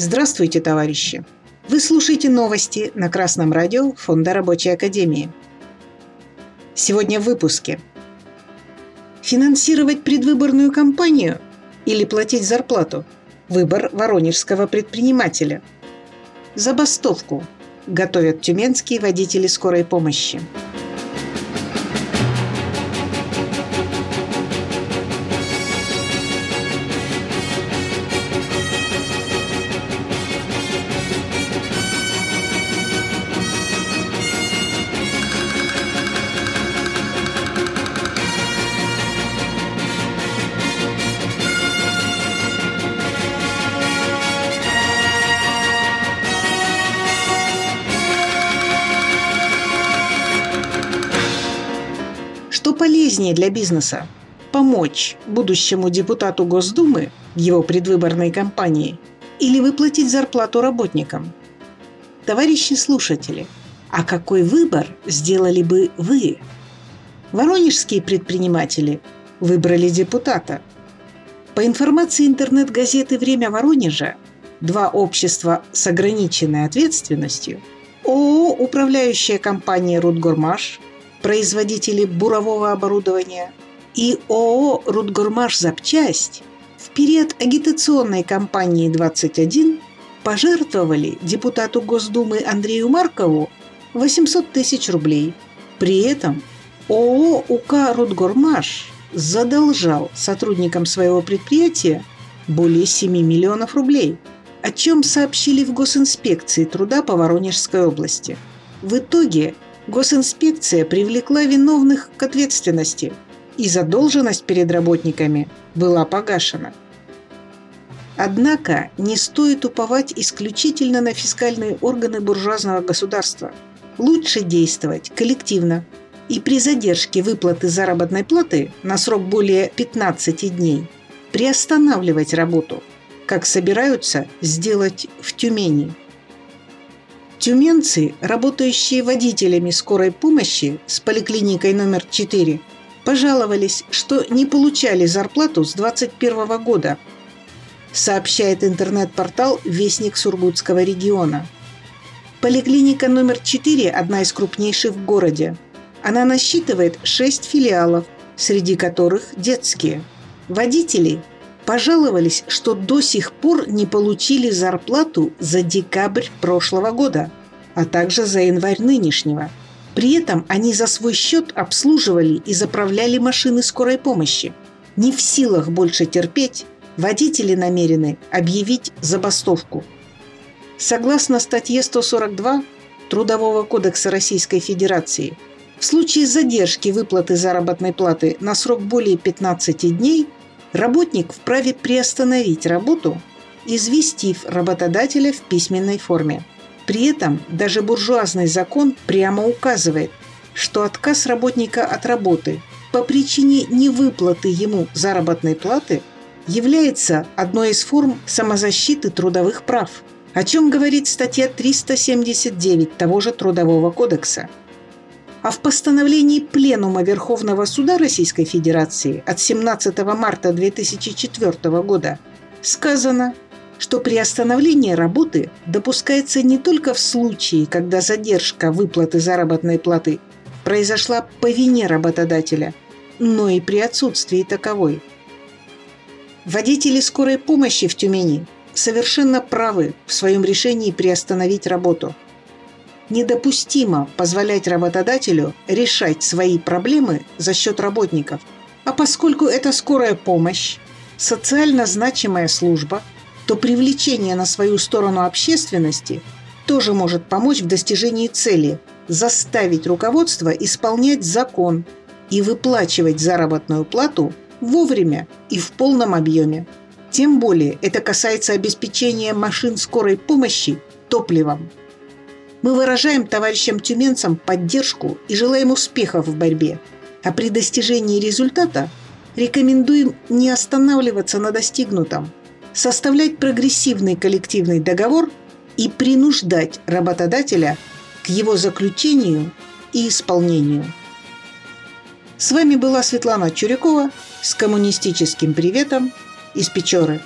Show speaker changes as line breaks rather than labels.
Здравствуйте, товарищи! Вы слушаете новости на Красном радио Фонда Рабочей Академии. Сегодня в выпуске. Финансировать предвыборную кампанию или платить зарплату? Выбор воронежского предпринимателя. Забастовку готовят тюменские водители скорой помощи. Что полезнее для бизнеса? Помочь будущему депутату Госдумы в его предвыборной кампании или выплатить зарплату работникам? Товарищи слушатели, а какой выбор сделали бы вы? Воронежские предприниматели выбрали депутата. По информации интернет-газеты «Время Воронежа», два общества с ограниченной ответственностью – ООО «Управляющая компания «Рудгормаш» производители бурового оборудования, и ООО «Рудгормаш Запчасть» в период агитационной кампании 21 пожертвовали депутату Госдумы Андрею Маркову 800 тысяч рублей. При этом ООО «УК Рудгормаш» задолжал сотрудникам своего предприятия более 7 миллионов рублей, о чем сообщили в Госинспекции труда по Воронежской области. В итоге Госинспекция привлекла виновных к ответственности, и задолженность перед работниками была погашена. Однако не стоит уповать исключительно на фискальные органы буржуазного государства. Лучше действовать коллективно. И при задержке выплаты заработной платы на срок более 15 дней приостанавливать работу, как собираются сделать в Тюмени – Тюменцы, работающие водителями скорой помощи с поликлиникой номер 4, пожаловались, что не получали зарплату с 2021 года, сообщает интернет-портал «Вестник Сургутского региона». Поликлиника номер 4 – одна из крупнейших в городе. Она насчитывает 6 филиалов, среди которых детские. Водители пожаловались, что до сих пор не получили зарплату за декабрь прошлого года, а также за январь нынешнего. При этом они за свой счет обслуживали и заправляли машины скорой помощи. Не в силах больше терпеть, водители намерены объявить забастовку. Согласно статье 142 Трудового кодекса Российской Федерации, в случае задержки выплаты заработной платы на срок более 15 дней – Работник вправе приостановить работу, известив работодателя в письменной форме. При этом даже буржуазный закон прямо указывает, что отказ работника от работы по причине невыплаты ему заработной платы является одной из форм самозащиты трудовых прав, о чем говорит статья 379 того же Трудового кодекса – а в постановлении Пленума Верховного Суда Российской Федерации от 17 марта 2004 года сказано, что приостановление работы допускается не только в случае, когда задержка выплаты заработной платы произошла по вине работодателя, но и при отсутствии таковой. Водители скорой помощи в Тюмени совершенно правы в своем решении приостановить работу – недопустимо позволять работодателю решать свои проблемы за счет работников. А поскольку это скорая помощь, социально значимая служба, то привлечение на свою сторону общественности тоже может помочь в достижении цели – заставить руководство исполнять закон и выплачивать заработную плату вовремя и в полном объеме. Тем более это касается обеспечения машин скорой помощи топливом. Мы выражаем товарищам тюменцам поддержку и желаем успехов в борьбе. А при достижении результата рекомендуем не останавливаться на достигнутом, составлять прогрессивный коллективный договор и принуждать работодателя к его заключению и исполнению. С вами была Светлана Чурякова с коммунистическим приветом из Печоры.